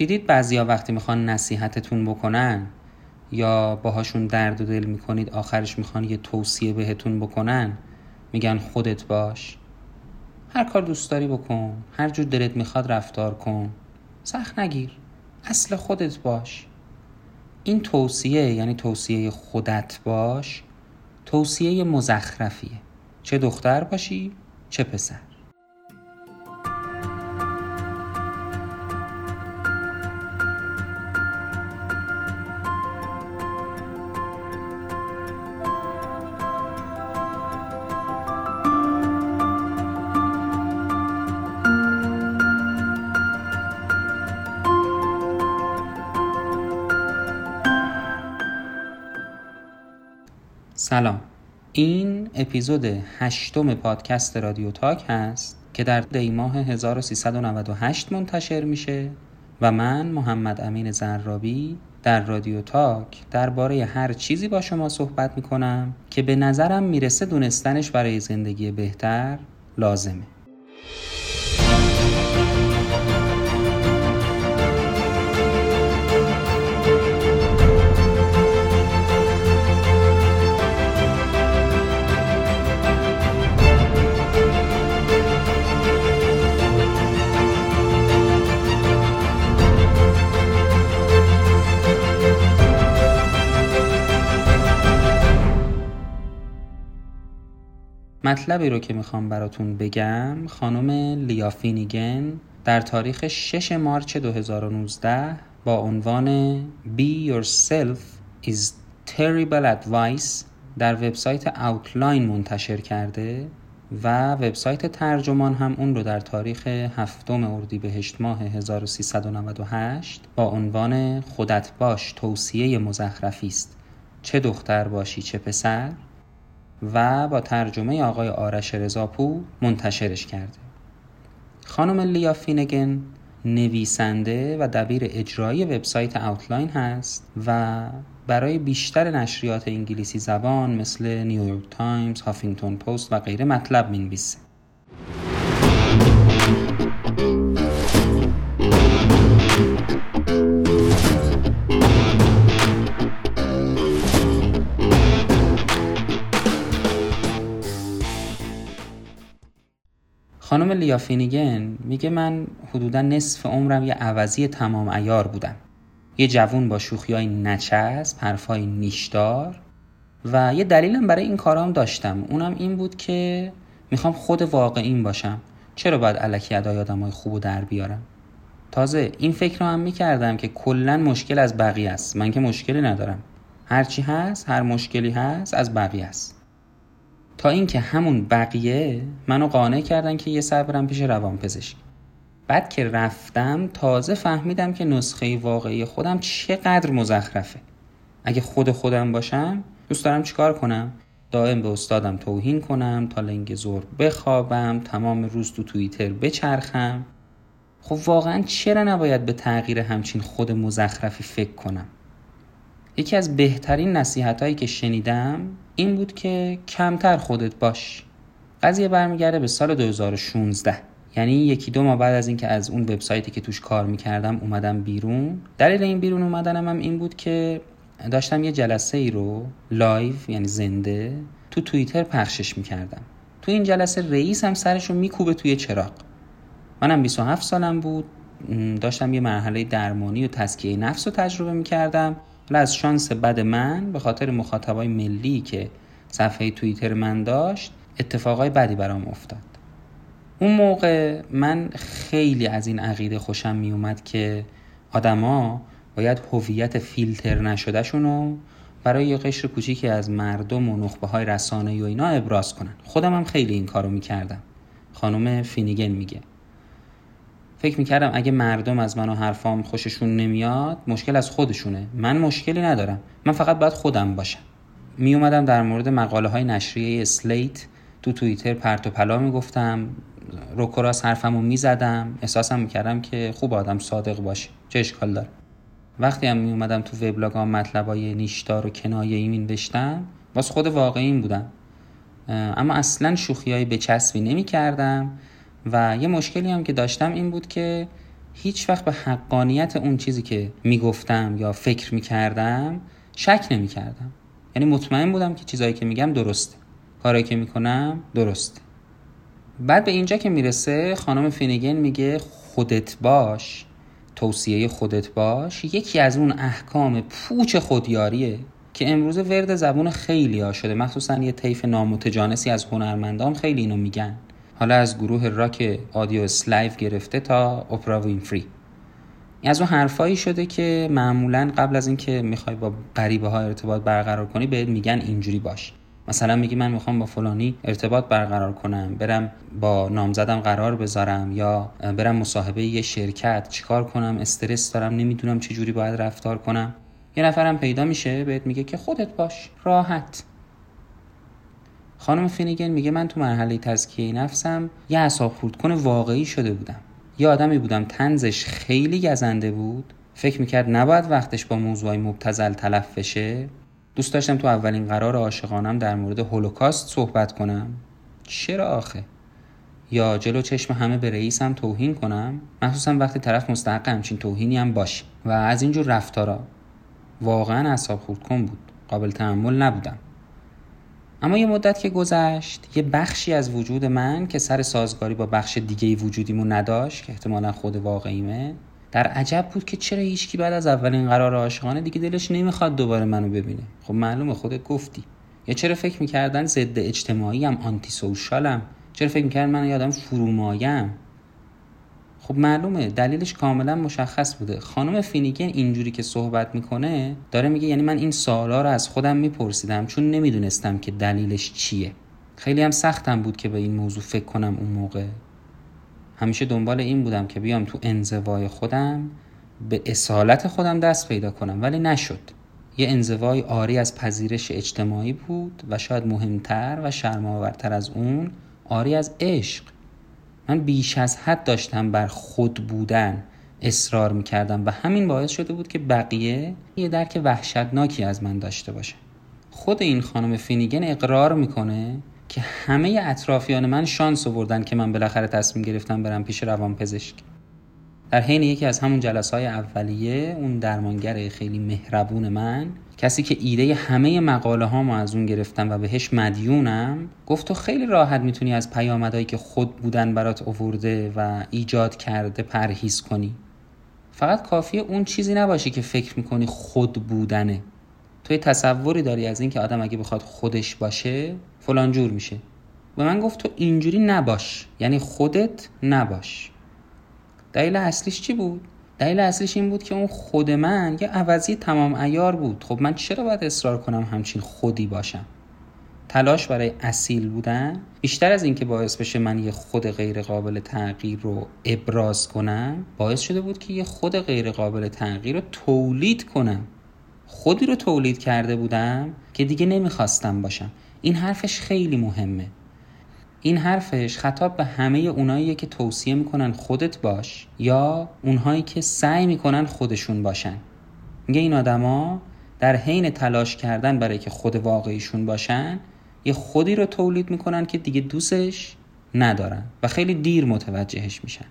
دیدید بعضیا وقتی می‌خوان نصیحتتون بکنن یا باهاشون درد و دل می‌کنید آخرش می‌خوان یه توصیه بهتون بکنن میگن خودت باش. هر کار دوست داری بکن هر جور دلت می‌خواد رفتار کن. سخت نگیر. اصل خودت باش. این توصیه یعنی توصیه خودت باش توصیه مزخرفیه. چه دختر باشی چه پسر. سلام. این اپیزود هشتم پادکست رادیو تاک هست که در دیماه 1398 منتشر میشه و من محمد امین زرابی در رادیو تاک درباره هر چیزی با شما صحبت می‌کنم که به نظرم می‌رسه دونستنش برای زندگی بهتر لازمه. مطلبی رو که می‌خوام براتون بگم خانم لیا فینیگن در تاریخ 6 مارچ 2019 با عنوان Be Yourself is Terrible Advice در وبسایت اوتلاین منتشر کرده و وبسایت ترجمان هم اون رو در تاریخ هفتم اردیبهشت ماه 1398 با عنوان خودت باش توصیه مزخرفی است. چه دختر باشی چه پسر؟ و با ترجمه آقای آرش رضاپور منتشرش کرده. خانم لیا فینگن نویسنده و دبیر اجرایی وبسایت اوتلاین هست و برای بیشتر نشریات انگلیسی زبان مثل نیویورک تایمز، هافینگتون پست و غیره مطلب می‌نویسه. خانم لیا فینیگن میگه من حدودا نصف عمرم یه عوضی تمام ایار بودم. یه جوون با شوخی های نچسب حرفای نیشدار و یه دلیلم برای این کارام داشتم. اونم این بود که می‌خوام خود واقعیم باشم. چرا باید علکی ادای آدم های خوب و در بیارم؟ تازه این فکر رو هم می‌کردم که کلا مشکل از بقیه است. من که مشکلی ندارم. هرچی هست هر مشکلی هست از بقیه است. تا اینکه همون بقیه منو قانع کردن که یه سر برم پیش روان پزشک بعد که رفتم تازه فهمیدم که نسخه واقعی خودم چقدر مزخرفه. اگه خود خودم باشم دوست دارم چیکار کنم؟ دائم به استادم توهین کنم تا لنگ زور بخوابم تمام روز تو توییتر بچرخم. خب واقعا چرا نباید به تغییر همچین خود مزخرفی فکر کنم؟ یکی از بهترین نصیحت هایی که شنیدم این بود که کمتر خودت باش. قضیه برمیگرده به سال 2016 یعنی یکی دو ماه بعد از اینکه از اون وبسایتی که توش کار می‌کردم اومدم بیرون. دلیل این بیرون اومدنم هم این بود که داشتم یه جلسه ای رو live یعنی زنده تو توییتر پخشش می‌کردم. تو این جلسه رئیس هم سرش رو میکوبه توی چراغ. منم 27 سالم بود. داشتم یه مرحله درمانی و تسکیه نفس رو تجربه می‌کردم. حالا از شانس بد من به خاطر مخاطبای ملی که صفحه توییتر من داشت اتفاقای بدی برام افتاد. اون موقع من خیلی از این عقیده خوشم می اومد که آدما باید هویت فیلتر نشدهشون رو برای یه قشر کوچیکی از مردم و نخبه های رسانه و اینا ابراز کنن. خودم هم خیلی این کارو می‌کردم. خانم فینیگن میگه. فکر می‌کردم اگه مردم از من و حرفام خوششون نمیاد مشکل از خودشونه. من مشکلی ندارم. من فقط باید خودم باشم. می اومدم در مورد مقاله های نشریه سلیت تو توییتر پرت و پلا می‌گفتم. روکراس حرفم رو می‌زدم. احساسم می‌کردم که خوب آدم صادق باشه. چه اشکال داره؟ وقتی هم می اومدم تو وبلاگام مطلبای نیشدار و کنایه ای مینوشتم باز خود واقعیم بودم. اما اصلا شوخی های بچسبی نمی کردم و یه مشکلی هم که داشتم این بود که هیچ وقت به حقانیت اون چیزی که می‌گفتم یا فکر می‌کردم شک نمی‌کردم. یعنی مطمئن بودم که چیزایی که میگم درسته. کارایی که می‌کنم درسته. بعد به اینجا که می‌رسه خانم فینیگن میگه خودت باش توصیه خودت باش یکی از اون احکام پوچ خودیاریه که امروز ورد زبون خیلی ها شده. مخصوصا یه طیف نامتجانسی از هنرمندان خیلی اینو میگن. حالا از گروه راک Audioslave گرفته تا اپرا وینفری. از اون حرفایی شده که معمولا قبل از اینکه می‌خوای با غریبه ها ارتباط برقرار کنی بهت میگن اینجوری باش. مثلا میگی من می‌خوام با فلانی ارتباط برقرار کنم برم با نامزدم قرار بذارم یا برم مصاحبه یه شرکت چیکار کنم استرس دارم نمی‌دونم چه جوری باید رفتار کنم. یه نفرم پیدا میشه بهت میگه که خودت باش راحت. خانم فینیگن میگه من تو مرحله تزکیه نفسم یه اصاب خورد واقعی شده بودم. یه آدمی بودم تنزش خیلی گزنده بود. فکر می‌کرد نباید وقتش با موضوعی مبتزل تلف بشه. دوست داشتم تو اولین قرار عاشقانم در مورد هولوکاست صحبت کنم. چرا آخه؟ یا جلو چشم همه به رئیسم توهین کنم؟ مخصوصا وقتی طرف مستحق همچین توهینی هم باشه. و از اینجور رفتارا. واقعا اصاب خورد کن بود. قابل تحمل نبودم. اما یه مدت که گذشت یه بخشی از وجود من که سر سازگاری با بخش دیگه وجودیمو نداشت که احتمالا خود واقعیمه در عجب بود که چرا هیچکی بعد از اولین قرار عاشقانه دیگه دلش نمی‌خواد دوباره منو ببینه. خب معلومه خودت گفتی. یا چرا فکر می‌کردن ضد اجتماعی هم آنتی سوشالم چرا فکر می‌کردن من یادم فرومایم خب معلومه دلیلش کاملا مشخص بوده. خانم فینیگن اینجوری که صحبت می‌کنه داره میگه یعنی من این سوالا رو از خودم میپرسیدم چون نمی‌دونستم که دلیلش چیه. خیلی هم سختم بود که به این موضوع فکر کنم اون موقع. همیشه دنبال این بودم که بیام تو انزوای خودم به اصالت خودم دست پیدا کنم ولی نشد. یه انزوای آری از پذیرش اجتماعی بود و شاید مهمتر و شرماورتر از اون آری از عشق. من بیش از حد داشتم بر خود بودن اصرار می‌کردم و همین باعث شده بود که بقیه یه درک وحشتناکی از من داشته باشه. خود این خانم فینیگن اقرار می‌کنه که همه اطرافیان من شانس آوردن که من بالاخره تصمیم گرفتم برم پیش روان پزشک در حین یکی از همون جلسه های اولیه اون درمانگر خیلی مهربون من کسی که ایده همه مقاله ها ما از اون گرفتم و بهش مدیونم گفت تو خیلی راحت می‌تونی از پیامدهایی که خود بودن برات آورده و ایجاد کرده پرهیز کنی. فقط کافیه اون چیزی نباشه که فکر می‌کنی خود بودنه. توی تصوری داری از اینکه آدم اگه بخواد خودش باشه فلان جور میشه. و من گفت تو اینجوری نباش یعنی خودت نباش. دلیل اصلیش چی بود؟ دلیل اصلیش این بود که اون خود من یه عوضی تمام ایار بود. خب من چرا باید اصرار کنم همچین خودی باشم؟ تلاش برای اصیل بودن؟ بیشتر از اینکه باعث بشه من یه خود غیر قابل تغییر رو ابراز کنم باعث شده بود که یه خود غیر قابل تغییر رو تولید کنم. خودی رو تولید کرده بودم که دیگه نمی‌خواستم باشم. این حرفش خیلی مهمه. این حرفش خطاب به همه اونایی که توصیه می‌کنن خودت باش یا اونهایی که سعی می‌کنن خودشون باشن. میگه این آدما در حین تلاش کردن برای که خود واقعیشون باشن یه خودی رو تولید می‌کنن که دیگه دوستش ندارن و خیلی دیر متوجهش میشن.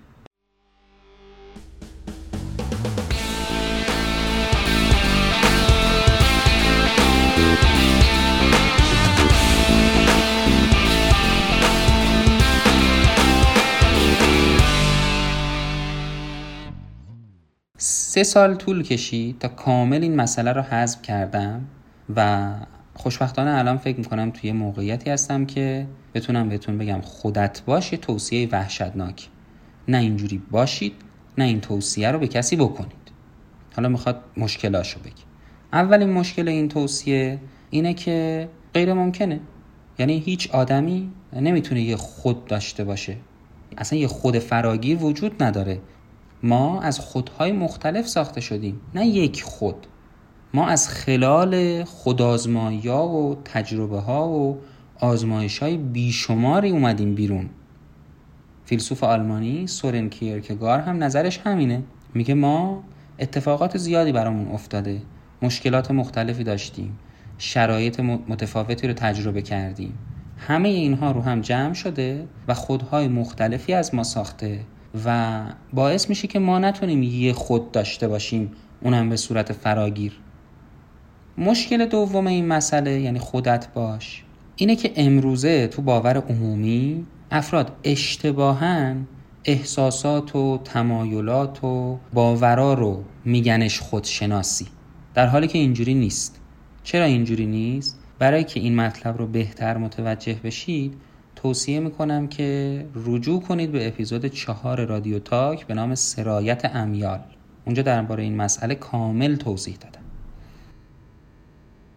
سه سال طول کشید تا کامل این مسئله رو حذف کردم و خوشبختانه الان فکر می‌کنم توی موقعیتی هستم که بتونم بهتون بگم خودت باش یه توصیه وحشتناک. نه اینجوری باشید نه این توصیه رو به کسی بکنید. حالا می‌خواد مشکلاشو بگی اولین مشکل این توصیه اینه که غیر ممکنه. یعنی هیچ آدمی نمی‌تونه یه خود داشته باشه. اصلا یه خود فراگیر وجود نداره. ما از خودهای مختلف ساخته شدیم نه یک خود. ما از خلال خودآزمایی ها و تجربه ها و آزمایش های بیشماری اومدیم بیرون. فیلسوف آلمانی سورن کیرکگار هم نظرش همینه. میگه ما اتفاقات زیادی برامون افتاده. مشکلات مختلفی داشتیم. شرایط متفاوتی رو تجربه کردیم. همه اینها رو هم جمع شده و خودهای مختلفی از ما ساخته. و باعث میشه که ما نتونیم یه خود داشته باشیم اونم به صورت فراگیر. مشکل دوم این مسئله یعنی خودت باش اینه که امروزه تو باور عمومی افراد اشتباهاً احساسات و تمایلات و باورا رو میگنش خودشناسی. در حالی که اینجوری نیست. چرا اینجوری نیست؟ برای که این مطلب رو بهتر متوجه بشید توصیه می‌کنم که رجوع کنید به اپیزود چهار رادیو تاک به نام سرایت امیال. اونجا درباره این مسئله کامل توضیح دادم.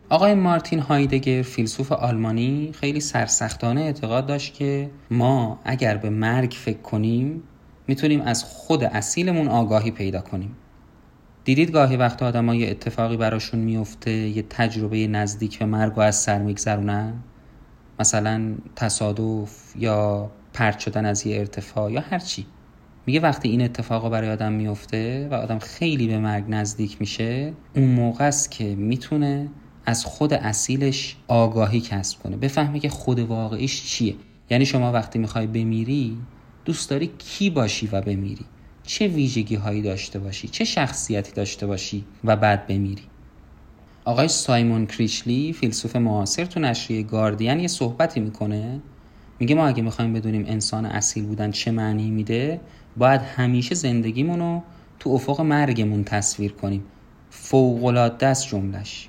آقای مارتین هایدگر فیلسوف آلمانی خیلی سرسختانه اعتقاد داشت که ما اگر به مرگ فکر کنیم می‌تونیم از خود اصیلمون آگاهی پیدا کنیم. دیدید گاهی وقت آدم یه اتفاقی براشون میفته یه تجربه نزدیک به مرگ و از سر میگذرونن؟ مثلا تصادف یا پرت شدن از یه ارتفاع یا هر چی. میگه وقتی این اتفاق برای آدم میفته و آدم خیلی به مرگ نزدیک میشه اون موقع است که می‌تونه از خود اصیلش آگاهی کسب کنه. بفهمه که خود واقعیش چیه. یعنی شما وقتی می‌خوای بمیری دوست داری کی باشی و بمیری؟ چه ویژگی هایی داشته باشی؟ چه شخصیتی داشته باشی و بعد بمیری؟ آقای سایمون کریچلی فیلسوف معاصر تو نشریه گاردین یه صحبتی می‌کنه. میگه ما اگه می‌خوایم بدونیم انسان اصیل بودن چه معنی میده باید همیشه زندگیمون رو تو افق مرگمون تصویر کنیم. فوقالعاده است جملش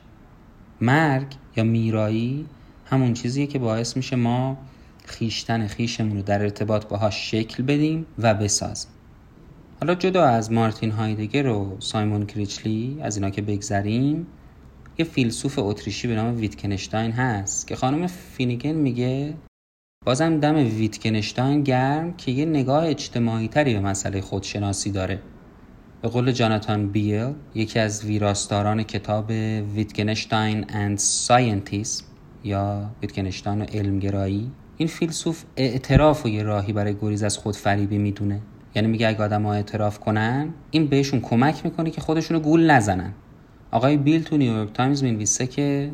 مرگ یا میرایی همون چیزیه که باعث میشه ما خیشتن خیشمون رو در ارتباط باهاش شکل بدیم و بسازیم. حالا جدا از مارتین هایدگر و سایمون کریچلی از اینا که بگذریم یه فیلسوف اتریشی به نام ویتکنشتاین هست که خانم فینیگن میگه بازم دم ویتکنشتاین گرم که یه نگاه اجتماعی تری به مسئله خودشناسی داره. به قول جاناتان بیل یکی از ویراستاران کتاب Wittgenstein and Scientism یا ویتگنشتاین و علمگرایی این فیلسوف اعتراف و یه راهی برای گریز از خودفریبی می‌دونه. یعنی میگه اگه آدم ها اعتراف کنن این بهشون کمک می‌کنه که خودشونو گول نزنن. آقای بیل تو نیویورک تایمز می‌نویسه که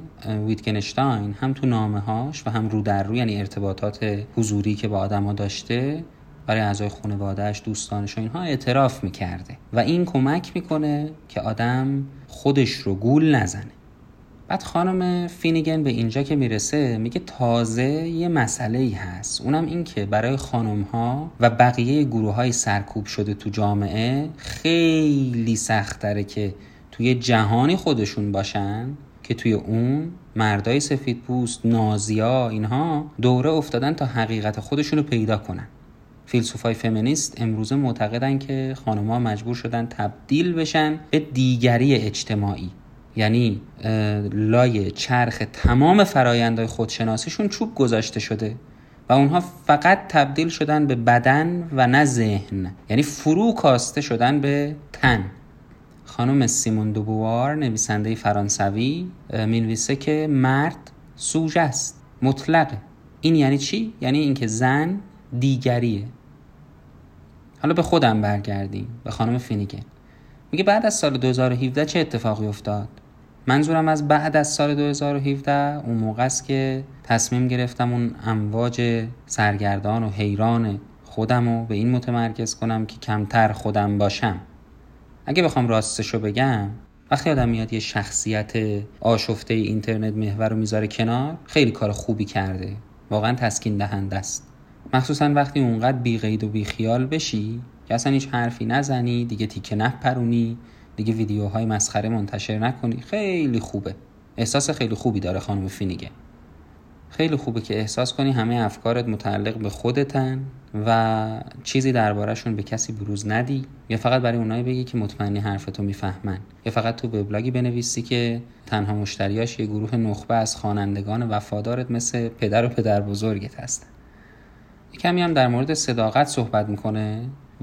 ویتگنشتاین هم تو نامه هاش و هم رو در رو یعنی ارتباطات حضوری که با آدما داشته برای اعضای خانوادهش دوستانش و اینها اعتراف می‌کرده. و این کمک می‌کنه که آدم خودش رو گول نزنه. بعد خانم فینیگن به اینجا که می‌رسه میگه تازه یه مسئله ای هست. اونم این که برای خانم ها و بقیه گروه های سرکوب شده تو جامعه خیلی سختره که توی جهانی خودشون باشن که توی اون مردای سفید پوست نازیا اینها دوره افتادن تا حقیقت خودشون رو پیدا کنن. فیلسوفای فمینیست امروزه معتقدن که خانمها مجبور شدن تبدیل بشن به دیگری اجتماعی. یعنی لای چرخ تمام فرایندهای خودشناسیشون چوب گذاشته شده و اونها فقط تبدیل شدن به بدن و نه ذهن. یعنی فرو کاسته شدن به تن. خانم سیمون دوبوار نویسنده فرانسوی می‌نویسه که مرد سوژه است مطلقه. این یعنی چی؟ یعنی اینکه زن دیگریه. حالا به خودم برگردیم به خانم فینیگن میگه بعد از سال 2017 چه اتفاقی افتاد؟ منظورم از بعد از سال 2017 اون موقع است که تصمیم گرفتم اون امواج سرگردان و حیران خودم رو به این متمرکز کنم که کمتر خودم باشم. اگه بخوام راستشو بگم وقتی آدم میاد یه شخصیت آشفته اینترنت محور رو می‌ذاره کنار خیلی کار خوبی کرده. واقعا تسکین دهنده است. مخصوصا وقتی اونقدر بی قید و بی خیال بشی که اصلا هیچ حرفی نزنی دیگه تیکه نپرونی دیگه ویدیوهای مسخره منتشر نکنی. خیلی خوبه. احساس خیلی خوبی داره خانم فینیگه. خیلی خوبه که احساس کنی همه افکارت متعلق به خودتن و چیزی دربارهشون به کسی بروز ندی. یا فقط برای اونایی بگی که مطمئنی حرفتو می‌فهمن. یا فقط تو وبلاگی بنویسی که تنها مشتریاش یه گروه نخبه از خوانندگان وفادارت مثل پدر و پدر بزرگت هستن کمی هم در مورد صداقت صحبت می‌کنه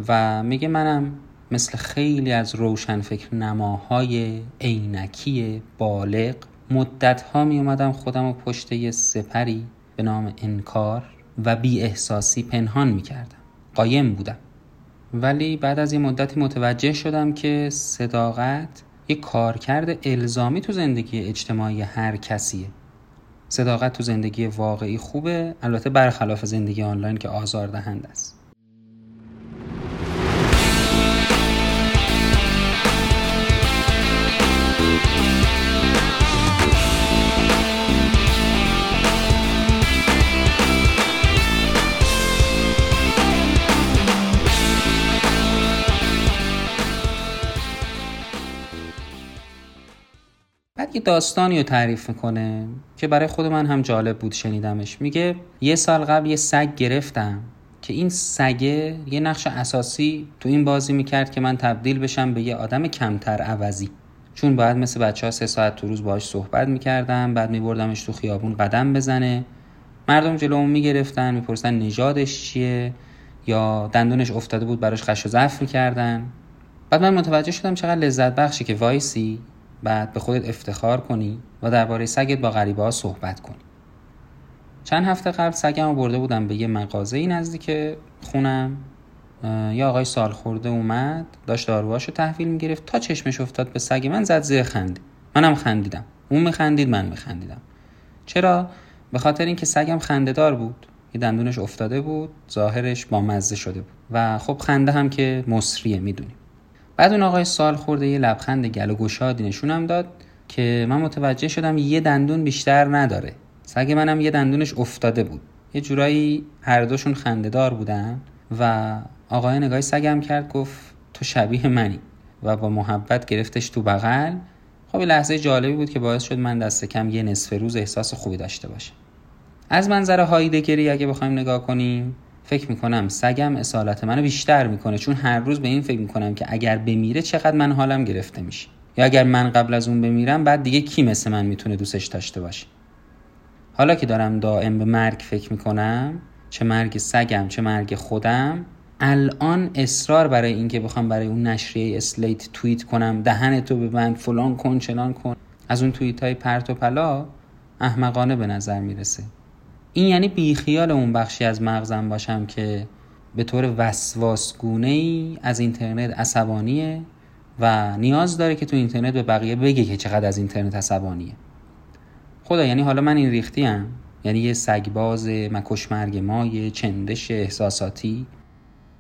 و میگه منم مثل خیلی از روشنفکر نماهای عینکی بالغ مدت ها می اومدم خودم و پشت یه سپری به نام انکار و بی احساسی پنهان می کردم قایم بودم. ولی بعد از یه مدتی متوجه شدم که صداقت یه کارکرد الزامی تو زندگی اجتماعی هر کسیه. صداقت تو زندگی واقعی خوبه البته برخلاف زندگی آنلاین که آزار دهنده است. داستانی رو تعریف می‌کنه که برای خود من هم جالب بود شنیدمش. میگه یه سال قبل یه سگ گرفتم که این سگه یه نقش اساسی تو این بازی می‌کرد که من تبدیل بشم به یه آدم کمتر عوضی. چون باید مثل بچه ها سه ساعت تو روز باهاش صحبت می‌کردم بعد میبردمش تو خیابون قدم بزنه. مردم جلومون می‌گرفتن می‌پرسن نژادش چیه یا دندونش افتاده بود براش خش و ضعف می‌کردن. بعد من متوجه شدم چقدر لذت بخشی که وایسی. بعد به خودت افتخار کنی و درباره سگت با غریبه ها صحبت کنی. چند هفته قبل سگم برده بودم به یه مغازه نزدیک خونم. یا آقای سال خورده اومد داشت داروهاشو تحویل می‌گرفت تا چشمش افتاد به سگ من زد زیر خنده. منم خندیدم. اون میخندید من میخندیدم. چرا؟ به خاطر اینکه سگم خندهدار بود. یه دندونش افتاده بود ظاهرش با مزه شده بود. و خب خنده هم که مصریه می‌دونیم. بعد اون آقای سال خورده یه لبخند گل و گشادی نشونم داد که من متوجه شدم یه دندون بیشتر نداره. سگ منم یه دندونش افتاده بود. یه جورایی هر دوشون خندهدار بودن و آقای نگاه سگم کرد گفت تو شبیه منی و با محبت گرفتش تو بغل. خب لحظه جالبی بود که باعث شد من دست کم یه نصف روز احساس خوبی داشته باشم. از منظر هایدگری اگه بخوایم نگاه کنیم فکر می‌کنم سگم اصالت منو بیشتر می‌کنه چون هر روز به این فکر می‌کنم که اگر بمیره چقدر من حالم گرفته میشه. یا اگر من قبل از اون بمیرم بعد دیگه کی مثل من می‌تونه دوستش داشته باشه؟ حالا که دارم دائم به مرگ فکر می‌کنم چه مرگ سگم چه مرگ خودم الان اصرار برای اینکه بخوام برای اون نشریه اسلیت توییت کنم دهن تو ببند فلان کن چنان کن. از اون توییت های پرت و پلا احمقانه به نظر می‌رسه. این یعنی بیخیال اون بخشی از مغزم باشم که به طور وسواسگونه ای از اینترنت عصبانیه و نیاز داره که تو اینترنت به بقیه بگه که چقدر از اینترنت عصبانیه. خدا یعنی حالا من این ریختیم. یعنی یه سگباز مکش مرگ مای چندش احساساتی.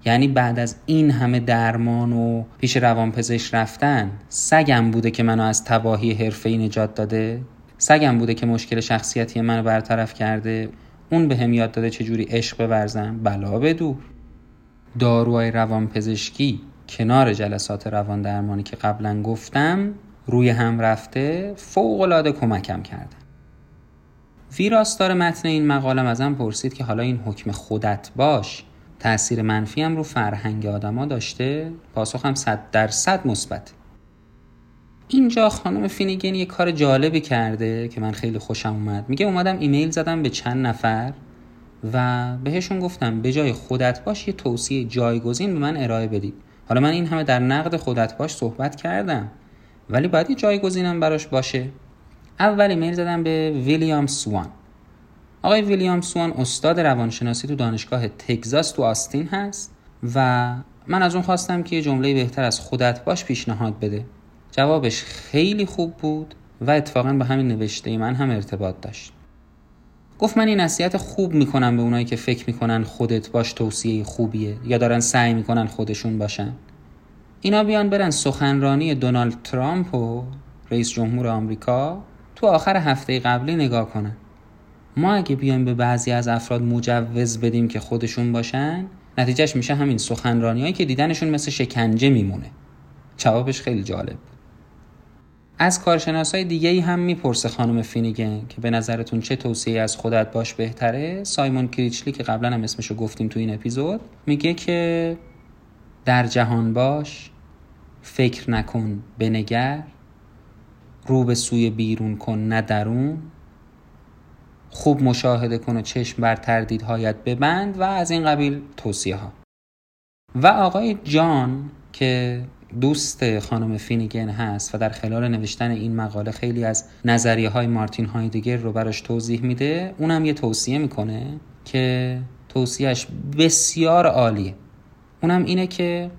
یعنی بعد از این همه درمان و پیش روانپزشک رفتن سگم بوده که منو از تباهی حرفه‌ای نجات داده. سگم بوده که مشکل شخصیتی منو برطرف کرده. اون به هم یاد داده چجوری عشق بورزم؟ بلا بدور داروهای روانپزشکی کنار جلسات روان درمانی که قبلا گفتم روی هم رفته فوق العاده کمکم کردن. ویراستار متن این مقالم ازم پرسید که حالا این حکم خودت باش تاثیر منفی هم رو فرهنگ آدما داشته؟ پاسخم صد درصد مثبت اینجا خانم فینیگن یه کار جالبی کرده که من خیلی خوشم اومد. میگه اومدم ایمیل زدم به چند نفر و بهشون گفتم به جای خودت باش یه توصیه جایگزین به من ارائه بدید حالا من این همه در نقد خودت باش صحبت کردم ولی باید یه جایگزینم براش باشه. اول ایمیل زدم به ویلیام سوان. آقای ویلیام سوان استاد روانشناسی تو دانشگاه تگزاس تو آستین هست و من از اون خواستم که یه جمله بهتر از خودت باش پیشنهاد بده. جوابش خیلی خوب بود و اتفاقا به همین نوشته من هم ارتباط داشت. گفت من این نصیحت خوب می‌کنم به اونایی که فکر می‌کنن خودت باش توصیه خوبیه یا دارن سعی می‌کنن خودشون باشن. اینا بیان برن سخنرانی دونالد ترامپ و رئیس جمهور آمریکا تو آخر هفته قبلی نگاه کنن. ما اگه بیایم به بعضی از افراد مجوز بدیم که خودشون باشن نتیجهش میشه همین سخنرانی که دیدنشون مثل شکنجه میمونه. جوابش خیلی جالب بود. از کارشناسای دیگه ای هم می‌پرسه خانم فینیگن که به نظرتون چه توصیه از خودت باش بهتره؟ سایمون کریچلی که قبلا هم اسمشو گفتیم تو این اپیزود میگه که در جهان باش فکر نکن بنگر رو به سوی بیرون کن نه درون خوب مشاهده کن و چشم بر تردیدهایت ببند و از این قبیل توصیه ها و آقای جان که دوست خانم فینیگن هست و در خلال نوشتن این مقاله خیلی از نظریه های مارتین هایدگر رو براش توضیح میده. اونم یه توصیه می‌کنه که توصیهش بسیار عالیه. اونم اینه که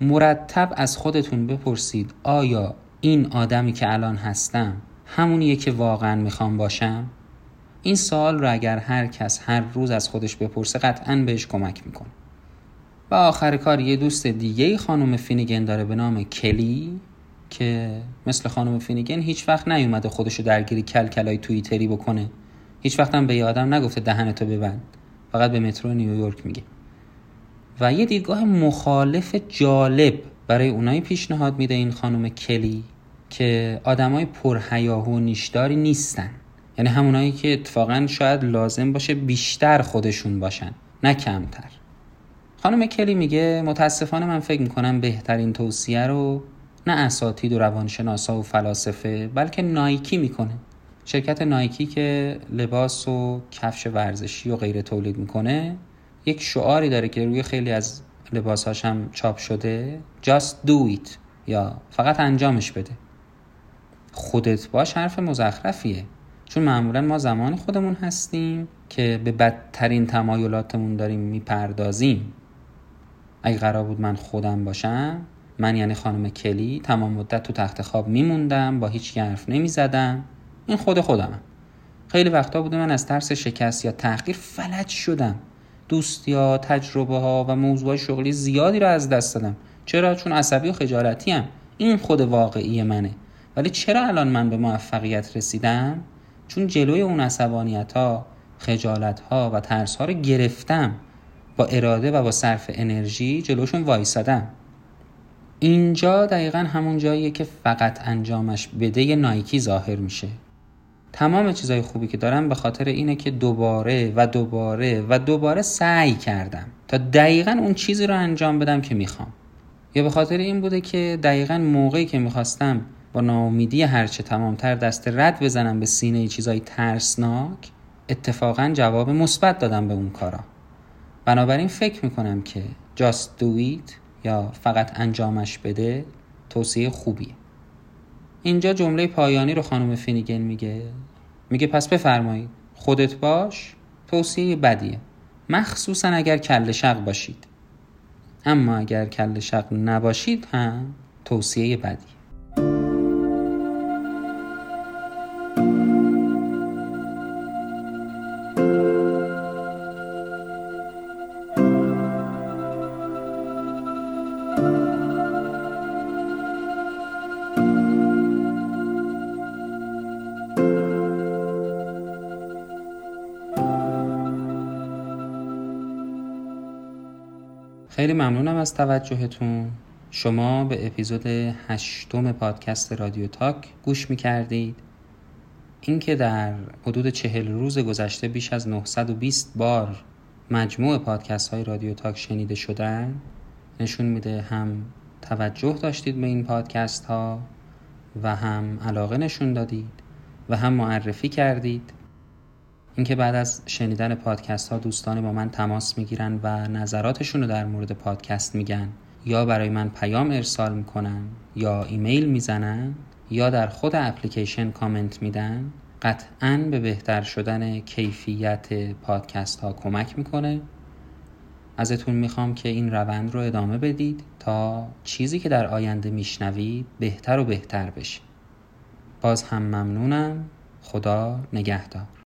مرتب از خودتون بپرسید آیا این آدمی که الان هستم همونیه که واقعا می‌خوام باشم؟ این سوال رو اگر هر کس هر روز از خودش بپرسه قطعا بهش کمک می‌کنه. و آخر کار یه دوست دیگه خانم فینیگن داره به نام کلی که مثل خانم فینیگن هیچ وقت نیومده خودشو درگیری کلکلای توییتری بکنه. هیچ وقت هم به یه آدم نگفته دهنتو ببند. فقط به مترو نیویورک میگه. و یه دیدگاه مخالف جالب برای اونایی پیشنهاد میده این خانم کلی که آدمای پرهیاهو و نیشداری نیستن. یعنی همونایی که اتفاقا شاید لازم باشه بیشتر خودشون باشن نه کمتر. خانم کلی میگه متاسفانه من فکر می‌کنم بهترین توصیه رو نه اساتید و روانشناسا و فلاسفه بلکه نایکی می‌کنه. شرکت نایکی که لباس و کفش ورزشی و غیره تولید می‌کنه یک شعاری داره که روی خیلی از لباسهاش هم چاپ شده Just do it یا فقط انجامش بده خودت باش حرف مزخرفیه. چون معمولا ما زمان خودمون هستیم که به بدترین تمایلاتمون داریم می‌پردازیم. اگه قرار بود من خودم باشم من یعنی خانم کلی تمام مدت تو تخت خواب میموندم با هیچ حرف نمی‌زدم. این خود خودمم خیلی وقتا بوده من از ترس شکست یا تحقیر فلج شدم. دوستی ها تجربه ها و موضوع شغلی زیادی رو از دست دادم. چرا؟ چون عصبی و خجالتی هم. این خود واقعی منه. ولی چرا الان من به موفقیت رسیدم؟ چون جلوی اون عصبانیت ها خجالت ها و ترس ها رو گرفتم. با اراده و با صرف انرژی جلوشون وایسادم اینجا دقیقا همون جاییه که فقط انجامش بده نایکی ظاهر میشه. تمام چیزای خوبی که دارم به خاطر اینه که دوباره و دوباره و دوباره سعی کردم تا دقیقا اون چیزی رو انجام بدم که می‌خوام. یا به خاطر این بوده که دقیقا موقعی که می‌خواستم با ناامیدی هرچه تمامتر دست رد بزنم به سینه چیزای ترسناک اتفاقا جواب مثبت دادم به اون کارا. بنابراین فکر می‌کنم که just do it یا فقط انجامش بده توصیه خوبیه. اینجا جمله پایانی رو خانم فینیگن میگه. میگه پس بفرمایید خودت باش توصیه بدیه. مخصوصا اگر کل شق باشید. اما اگر کل شق نباشید هم توصیه بدیه. خیلی ممنونم از توجهتون. شما به اپیزود هشتم پادکست رادیو تاک گوش می کردید اینکه در حدود چهل روز گذشته بیش از 920 بار مجموع پادکست های رادیو تاک شنیده شدن نشون میده هم توجه داشتید به این پادکست ها و هم علاقه نشون دادید و هم معرفی کردید. اینکه بعد از شنیدن پادکست ها دوستان با من تماس می‌گیرن و نظراتشون رو در مورد پادکست میگن. یا برای من پیام ارسال می‌کنن یا ایمیل می‌زنن یا در خود اپلیکیشن کامنت میدن قطعا به بهتر شدن کیفیت پادکست ها کمک می‌کنه. ازتون می‌خوام که این روند رو ادامه بدید تا چیزی که در آینده میشنوید بهتر و بهتر بشه. باز هم ممنونم. خدا نگهدار.